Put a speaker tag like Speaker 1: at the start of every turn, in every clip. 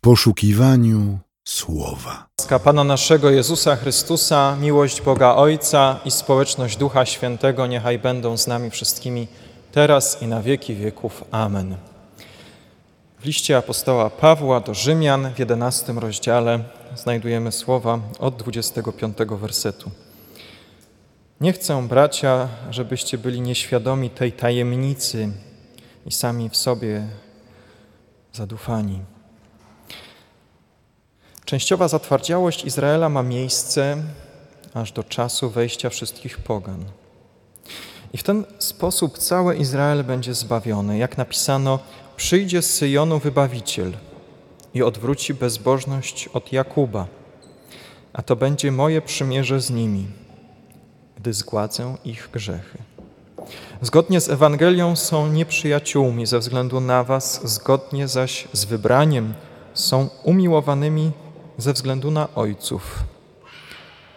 Speaker 1: poszukiwaniu słowa.
Speaker 2: Łaska Pana naszego Jezusa Chrystusa, miłość Boga Ojca i społeczność Ducha Świętego niechaj będą z nami wszystkimi teraz i na wieki wieków. Amen. W liście apostoła Pawła do Rzymian w 11 rozdziale znajdujemy słowa od 25 wersetu. Nie chcę, bracia, żebyście byli nieświadomi tej tajemnicy i sami w sobie zadufani. Częściowa zatwardziałość Izraela ma miejsce aż do czasu wejścia wszystkich pogan. I w ten sposób cały Izrael będzie zbawiony. Jak napisano, przyjdzie z Syjonu wybawiciel i odwróci bezbożność od Jakuba, a to będzie moje przymierze z nimi, gdy zgładzę ich grzechy. Zgodnie z Ewangelią są nieprzyjaciółmi ze względu na Was, zgodnie zaś z wybraniem są umiłowanymi ze względu na ojców.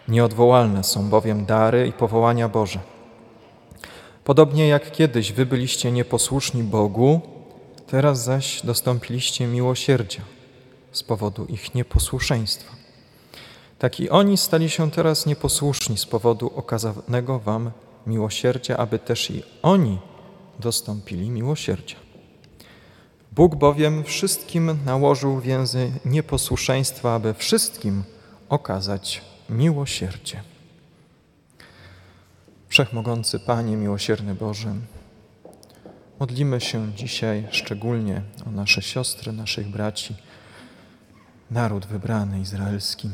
Speaker 2: Nieodwołalne są bowiem dary i powołania Boże. Podobnie jak kiedyś wy byliście nieposłuszni Bogu, teraz zaś dostąpiliście miłosierdzia z powodu ich nieposłuszeństwa. Tak i oni stali się teraz nieposłuszni z powodu okazanego wam miłosierdzia, aby też i oni dostąpili miłosierdzia. Bóg bowiem wszystkim nałożył więzy nieposłuszeństwa, aby wszystkim okazać miłosierdzie. Wszechmogący Panie, miłosierny Boże, modlimy się dzisiaj szczególnie o nasze siostry, naszych braci, naród wybrany izraelski.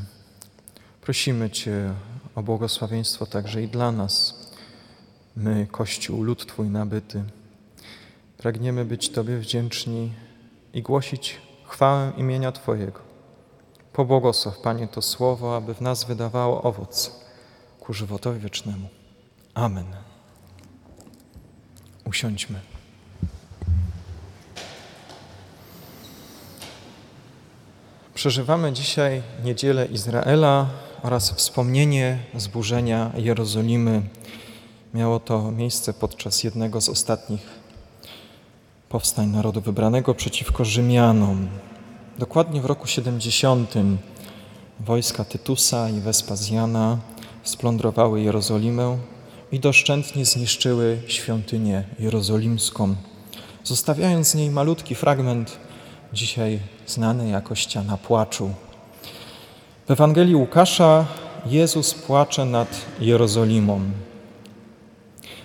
Speaker 2: Prosimy Cię o błogosławieństwo także i dla nas, my, Kościół, lud Twój nabyty. Pragniemy być Tobie wdzięczni i głosić chwałę imienia Twojego. Pobłogosław, Panie, to słowo, aby w nas wydawało owoc ku żywotowi wiecznemu. Amen. Usiądźmy. Przeżywamy dzisiaj niedzielę Izraela oraz wspomnienie zburzenia Jerozolimy. Miało to miejsce podczas jednego z ostatnich powstań narodu wybranego przeciwko Rzymianom. Dokładnie w roku 70 wojska Tytusa i Wespazjana splądrowały Jerozolimę i doszczętnie zniszczyły świątynię jerozolimską, zostawiając z niej malutki fragment, dzisiaj znany jako ściana płaczu. W Ewangelii Łukasza Jezus płacze nad Jerozolimą.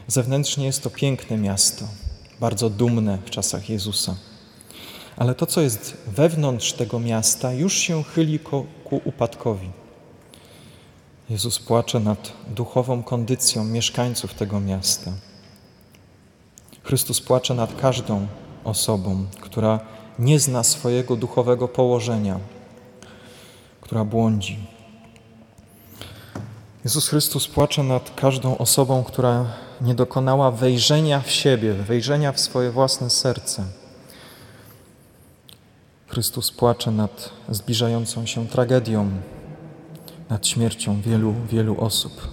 Speaker 2: Zewnętrznie jest to piękne miasto, bardzo dumne w czasach Jezusa. Ale to, co jest wewnątrz tego miasta, już się chyli ku, ku upadkowi. Jezus płacze nad duchową kondycją mieszkańców tego miasta. Chrystus płacze nad każdą osobą, która nie zna swojego duchowego położenia, która błądzi. Jezus Chrystus płacze nad każdą osobą, która nie dokonała wejrzenia w siebie, wejrzenia w swoje własne serce. Chrystus płacze nad zbliżającą się tragedią, nad śmiercią wielu, wielu osób.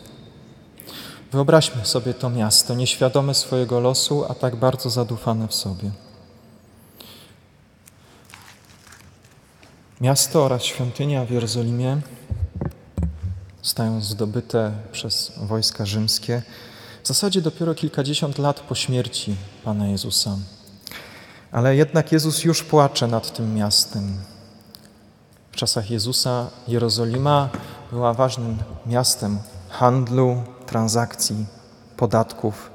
Speaker 2: Wyobraźmy sobie to miasto, nieświadome swojego losu, a tak bardzo zadufane w sobie. Miasto oraz świątynia w Jerozolimie zostają zdobyte przez wojska rzymskie w zasadzie dopiero kilkadziesiąt lat po śmierci Pana Jezusa. Ale jednak Jezus już płacze nad tym miastem. W czasach Jezusa Jerozolima była ważnym miastem handlu, transakcji, podatków.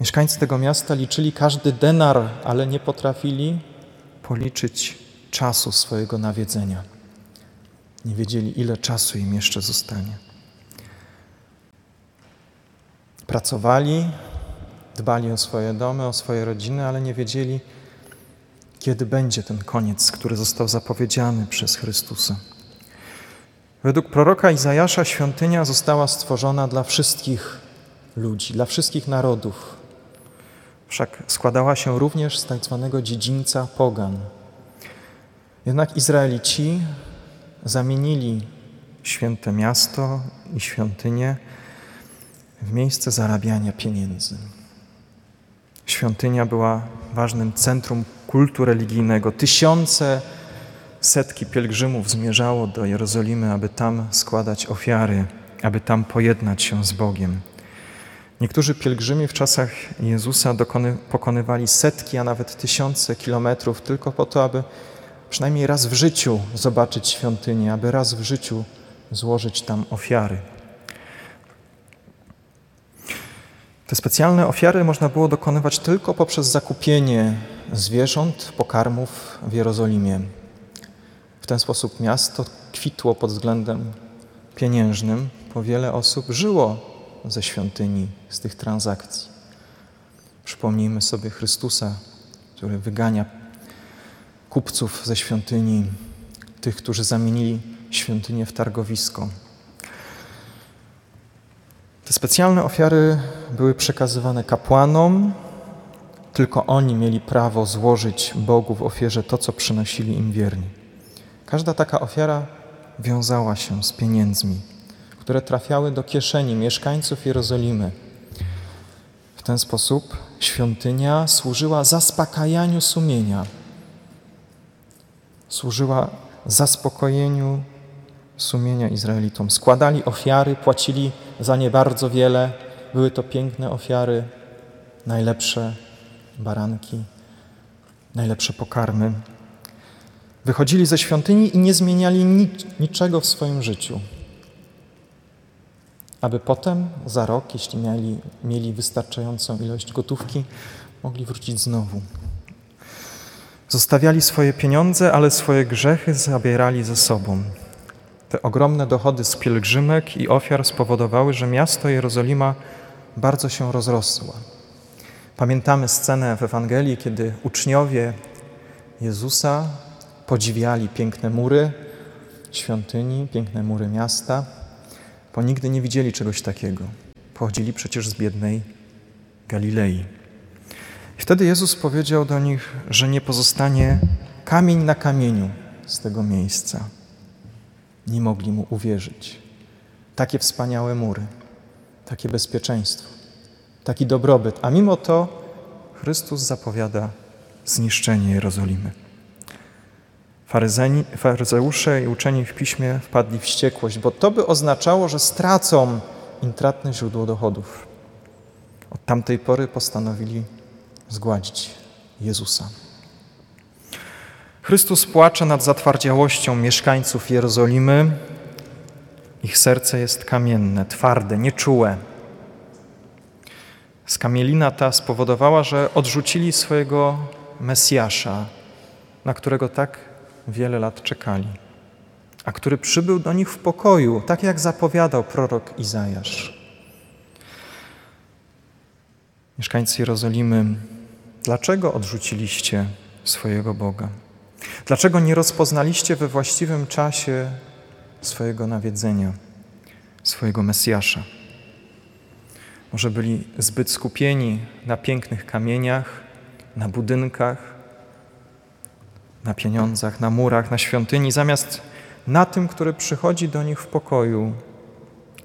Speaker 2: Mieszkańcy tego miasta liczyli każdy denar, ale nie potrafili policzyć czasu swojego nawiedzenia. Nie wiedzieli, ile czasu im jeszcze zostanie. Pracowali, dbali o swoje domy, o swoje rodziny, ale nie wiedzieli, kiedy będzie ten koniec, który został zapowiedziany przez Chrystusa. Według proroka Izajasza świątynia została stworzona dla wszystkich ludzi, dla wszystkich narodów. Wszak składała się również z tak zwanego dziedzińca pogan. Jednak Izraelici zamienili święte miasto i świątynię miejsce zarabiania pieniędzy. Świątynia była ważnym centrum kultu religijnego. Tysiące setki pielgrzymów zmierzało do Jerozolimy, aby tam składać ofiary, aby tam pojednać się z Bogiem. Niektórzy pielgrzymi w czasach Jezusa dokony, pokonywali setki, a nawet tysiące kilometrów tylko po to, aby przynajmniej raz w życiu zobaczyć świątynię, aby raz w życiu złożyć tam ofiary. Te specjalne ofiary można było dokonywać tylko poprzez zakupienie zwierząt, pokarmów w Jerozolimie. W ten sposób miasto kwitło pod względem pieniężnym, bo wiele osób żyło ze świątyni, z tych transakcji. Przypomnijmy sobie Chrystusa, który wygania kupców ze świątyni, tych, którzy zamienili świątynię w targowisko. Te specjalne ofiary były przekazywane kapłanom, tylko oni mieli prawo złożyć Bogu w ofierze to, co przynosili im wierni. Każda taka ofiara wiązała się z pieniędzmi, które trafiały do kieszeni mieszkańców Jerozolimy. W ten sposób świątynia służyła zaspokajaniu sumienia, służyła zaspokojeniu sumienia Izraelitom. Składali ofiary, płacili za nie bardzo wiele. Były to piękne ofiary, najlepsze baranki, najlepsze pokarmy. Wychodzili ze świątyni i nie zmieniali niczego w swoim życiu. Aby potem, za rok, jeśli mieli, mieli wystarczającą ilość gotówki, mogli wrócić znowu. Zostawiali swoje pieniądze, ale swoje grzechy zabierali ze sobą. Te ogromne dochody z pielgrzymek i ofiar spowodowały, że miasto Jerozolima bardzo się rozrosło. Pamiętamy scenę w Ewangelii, kiedy uczniowie Jezusa podziwiali piękne mury świątyni, piękne mury miasta, bo nigdy nie widzieli czegoś takiego. Pochodzili przecież z biednej Galilei. Wtedy Jezus powiedział do nich, że nie pozostanie kamień na kamieniu z tego miejsca. Nie mogli mu uwierzyć. Takie wspaniałe mury, takie bezpieczeństwo, taki dobrobyt, a mimo to Chrystus zapowiada zniszczenie Jerozolimy. Faryzeusze i uczeni w piśmie wpadli w wściekłość, bo to by oznaczało, że stracą intratne źródło dochodów. Od tamtej pory postanowili zgładzić Jezusa. Chrystus płacze nad zatwardziałością mieszkańców Jerozolimy. Ich serce jest kamienne, twarde, nieczułe. Skamielina ta spowodowała, że odrzucili swojego Mesjasza, na którego tak wiele lat czekali, a który przybył do nich w pokoju, tak jak zapowiadał prorok Izajasz. Mieszkańcy Jerozolimy, dlaczego odrzuciliście swojego Boga? Dlaczego nie rozpoznaliście we właściwym czasie swojego nawiedzenia, swojego Mesjasza? Może byli zbyt skupieni na pięknych kamieniach, na budynkach, na pieniądzach, na murach, na świątyni, zamiast na tym, który przychodzi do nich w pokoju,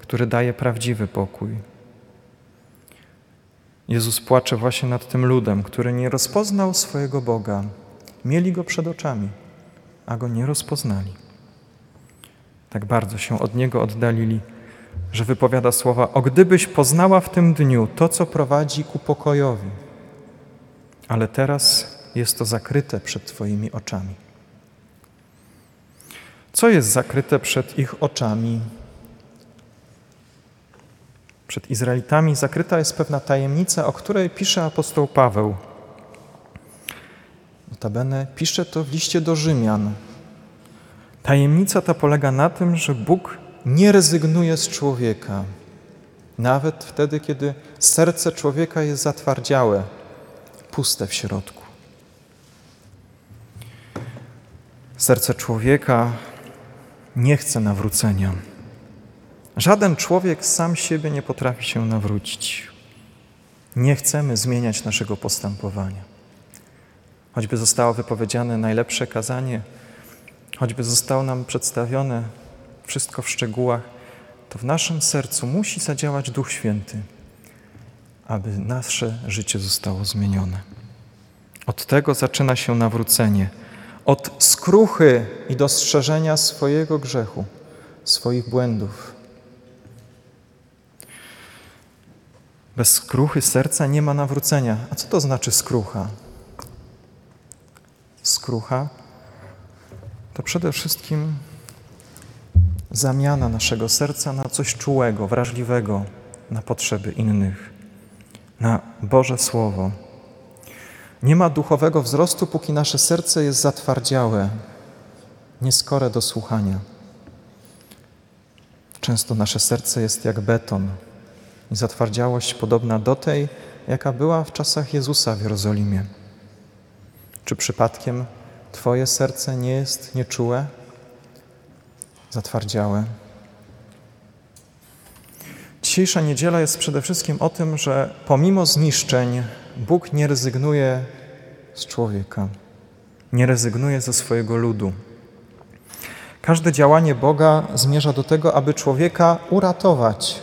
Speaker 2: który daje prawdziwy pokój. Jezus płacze właśnie nad tym ludem, który nie rozpoznał swojego Boga. Mieli go przed oczami, a go nie rozpoznali. Tak bardzo się od niego oddalili, że wypowiada słowa: O gdybyś poznała w tym dniu to, co prowadzi ku pokojowi, ale teraz jest to zakryte przed Twoimi oczami. Co jest zakryte przed ich oczami? Przed Izraelitami zakryta jest pewna tajemnica, o której pisze apostoł Paweł. Notabene pisze to w liście do Rzymian. Tajemnica ta polega na tym, że Bóg nie rezygnuje z człowieka, nawet wtedy, kiedy serce człowieka jest zatwardziałe, puste w środku. Serce człowieka nie chce nawrócenia. Żaden człowiek sam siebie nie potrafi się nawrócić. Nie chcemy zmieniać naszego postępowania. Choćby zostało wypowiedziane najlepsze kazanie, choćby zostało nam przedstawione wszystko w szczegółach, to w naszym sercu musi zadziałać Duch Święty, aby nasze życie zostało zmienione. Od tego zaczyna się nawrócenie od skruchy i dostrzeżenia swojego grzechu, swoich błędów. Bez skruchy serca nie ma nawrócenia. A co to znaczy skrucha? Skrucha to przede wszystkim zamiana naszego serca na coś czułego, wrażliwego, na potrzeby innych, na Boże Słowo. Nie ma duchowego wzrostu, póki nasze serce jest zatwardziałe, nieskore do słuchania. Często nasze serce jest jak beton i zatwardziałość podobna do tej, jaka była w czasach Jezusa w Jerozolimie. Czy przypadkiem Twoje serce nie jest nieczułe, zatwardziałe? Dzisiejsza niedziela jest przede wszystkim o tym, że pomimo zniszczeń Bóg nie rezygnuje z człowieka, nie rezygnuje ze swojego ludu. Każde działanie Boga zmierza do tego, aby człowieka uratować,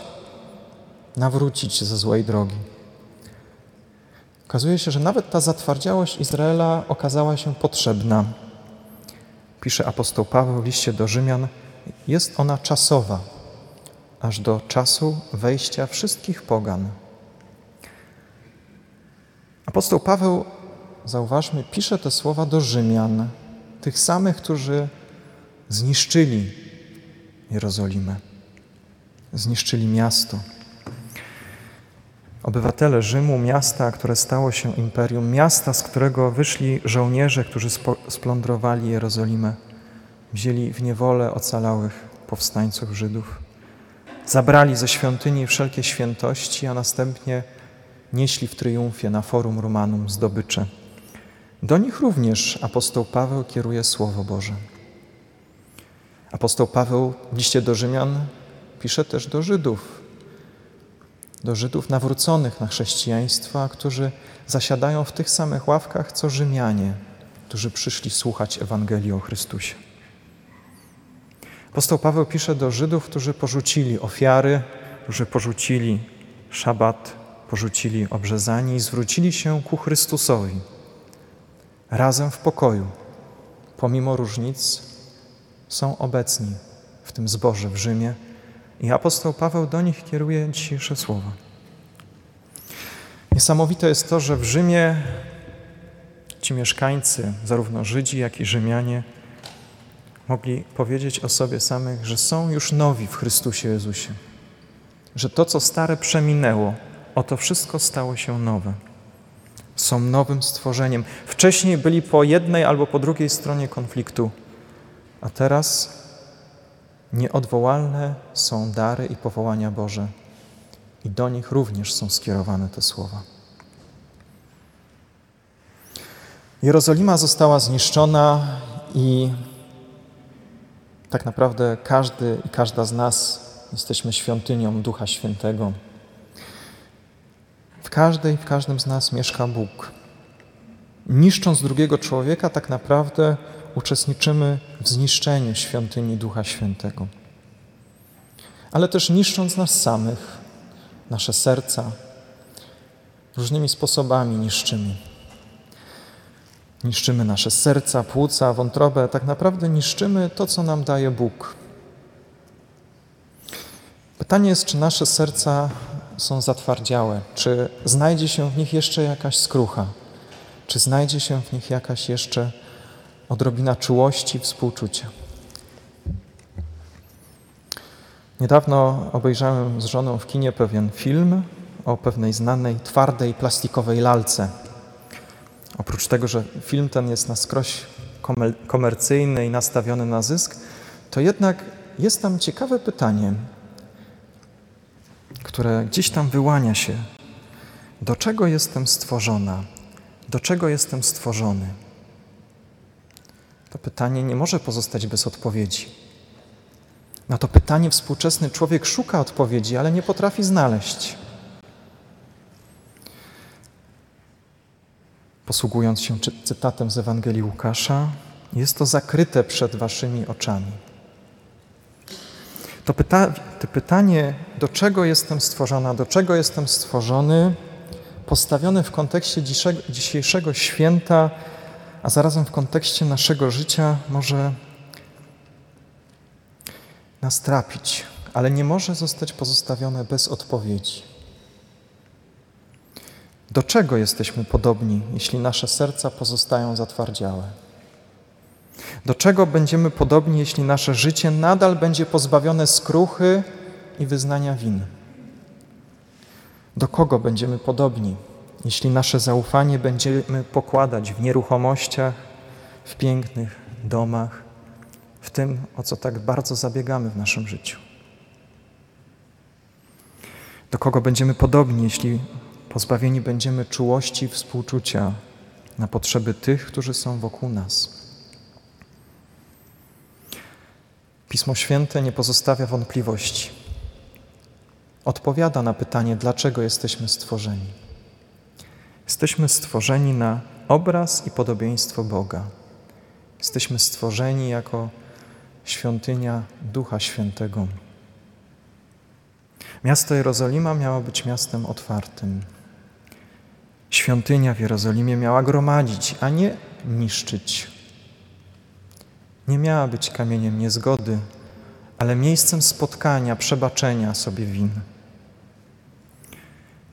Speaker 2: nawrócić ze złej drogi. Okazuje się, że nawet ta zatwardziałość Izraela okazała się potrzebna. Pisze apostoł Paweł w liście do Rzymian, jest ona czasowa, aż do czasu wejścia wszystkich pogan. Apostoł Paweł, zauważmy, pisze te słowa do Rzymian, tych samych, którzy zniszczyli Jerozolimę, zniszczyli miasto. Obywatele Rzymu, miasta, które stało się imperium, miasta, z którego wyszli żołnierze, którzy splądrowali Jerozolimę, wzięli w niewolę ocalałych powstańców Żydów, zabrali ze świątyni wszelkie świętości, a następnie nieśli w triumfie na forum Romanum zdobycze. Do nich również apostoł Paweł kieruje Słowo Boże. Apostoł Paweł w liście do Rzymian pisze też do Żydów, do Żydów nawróconych na chrześcijaństwo, którzy zasiadają w tych samych ławkach co Rzymianie, którzy przyszli słuchać Ewangelii o Chrystusie. Apostoł Paweł pisze do Żydów, którzy porzucili ofiary, którzy porzucili szabat, porzucili obrzezanie i zwrócili się ku Chrystusowi. Razem w pokoju, pomimo różnic, są obecni w tym zborze w Rzymie i apostoł Paweł do nich kieruje dzisiejsze słowa. Niesamowite jest to, że w Rzymie ci mieszkańcy, zarówno Żydzi, jak i Rzymianie, mogli powiedzieć o sobie samych, że są już nowi w Chrystusie Jezusie. Że to, co stare przeminęło, oto wszystko stało się nowe. Są nowym stworzeniem. Wcześniej byli po jednej albo po drugiej stronie konfliktu, a teraz nieodwołalne są dary i powołania Boże. I do nich również są skierowane te słowa. Jerozolima została zniszczona i tak naprawdę każdy i każda z nas jesteśmy świątynią Ducha Świętego. W każdej, w każdym z nas mieszka Bóg. Niszcząc drugiego człowieka, tak naprawdę uczestniczymy w zniszczeniu świątyni Ducha Świętego. Ale też niszcząc nas samych, nasze serca, różnymi sposobami niszczymy. Niszczymy nasze serca, płuca, wątrobę, tak naprawdę niszczymy to, co nam daje Bóg. Pytanie jest, czy nasze serca są zatwardziałe, czy znajdzie się w nich jeszcze jakaś skrucha, czy znajdzie się w nich jakaś jeszcze odrobina czułości, współczucia. Niedawno obejrzałem z żoną w kinie pewien film o pewnej znanej, twardej, plastikowej lalce. Oprócz tego, że film ten jest na skroś komercyjny i nastawiony na zysk, to jednak jest tam ciekawe pytanie, które gdzieś tam wyłania się. Do czego jestem stworzona? Do czego jestem stworzony? To pytanie nie może pozostać bez odpowiedzi. Na to pytanie współczesny człowiek szuka odpowiedzi, ale nie potrafi znaleźć. Posługując się cytatem z Ewangelii Łukasza, jest to zakryte przed waszymi oczami. To, pyta to pytanie, do czego jestem stworzona, do czego jestem stworzony, postawione w kontekście dzisiejszego święta, a zarazem w kontekście naszego życia może nas trapić, ale nie może zostać pozostawione bez odpowiedzi. Do czego jesteśmy podobni, jeśli nasze serca pozostają zatwardziałe? Do czego będziemy podobni, jeśli nasze życie nadal będzie pozbawione skruchy i wyznania win? Do kogo będziemy podobni, jeśli nasze zaufanie będziemy pokładać w nieruchomościach, w pięknych domach, w tym, o co tak bardzo zabiegamy w naszym życiu? Do kogo będziemy podobni, jeśli pozbawieni będziemy czułości i współczucia na potrzeby tych, którzy są wokół nas? Pismo Święte nie pozostawia wątpliwości. Odpowiada na pytanie, dlaczego jesteśmy stworzeni. Jesteśmy stworzeni na obraz i podobieństwo Boga. Jesteśmy stworzeni jako świątynia Ducha Świętego. Miasto Jerozolima miało być miastem otwartym. Świątynia w Jerozolimie miała gromadzić, a nie niszczyć. Nie miała być kamieniem niezgody, ale miejscem spotkania, przebaczenia sobie win.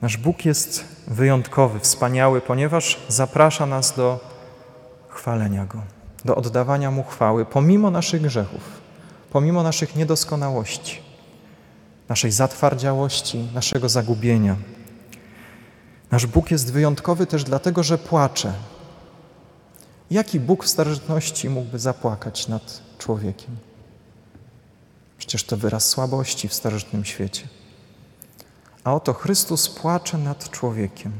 Speaker 2: Nasz Bóg jest wyjątkowy, wspaniały, ponieważ zaprasza nas do chwalenia Go, do oddawania Mu chwały, pomimo naszych grzechów, pomimo naszych niedoskonałości, naszej zatwardziałości, naszego zagubienia. Nasz Bóg jest wyjątkowy też dlatego, że płacze. Jaki Bóg w starożytności mógłby zapłakać nad człowiekiem? Przecież to wyraz słabości w starożytnym świecie. A oto Chrystus płacze nad człowiekiem.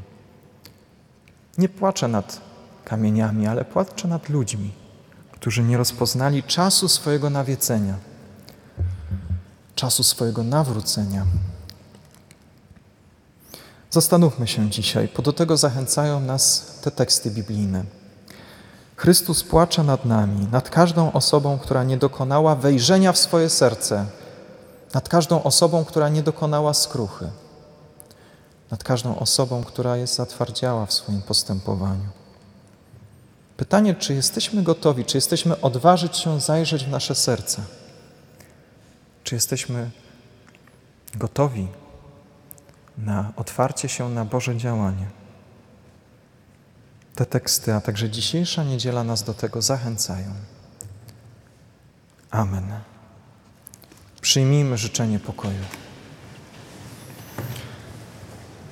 Speaker 2: Nie płacze nad kamieniami, ale płacze nad ludźmi, którzy nie rozpoznali czasu swojego nawiecenia, czasu swojego nawrócenia. Zastanówmy się dzisiaj, bo do tego zachęcają nas te teksty biblijne. Chrystus płacze nad nami, nad każdą osobą, która nie dokonała wejrzenia w swoje serce, nad każdą osobą, która nie dokonała skruchy, nad każdą osobą, która jest zatwardziała w swoim postępowaniu. Pytanie, czy jesteśmy gotowi, czy jesteśmy odważyć się zajrzeć w nasze serca? Czy jesteśmy gotowi na otwarcie się na Boże działanie? Te teksty, a także dzisiejsza niedziela nas do tego zachęcają. Amen. Przyjmijmy życzenie pokoju.